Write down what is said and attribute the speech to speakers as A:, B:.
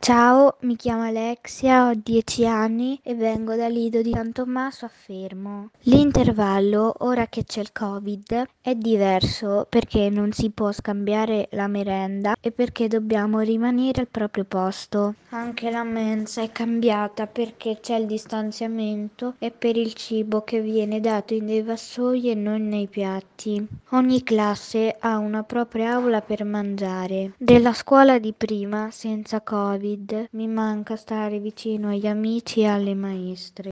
A: Ciao, mi chiamo Alexia, ho 10 anni e vengo dal Lido di San Tommaso a Fermo. L'intervallo, ora che c'è il Covid, è diverso perché non si può scambiare la merenda e perché dobbiamo rimanere al proprio posto. Anche la mensa è cambiata perché c'è il distanziamento e per il cibo che viene dato in dei vassoi e non nei piatti. Ogni classe ha una propria aula per mangiare. Della scuola di prima, senza Covid, mi manca stare vicino agli amici e alle maestre.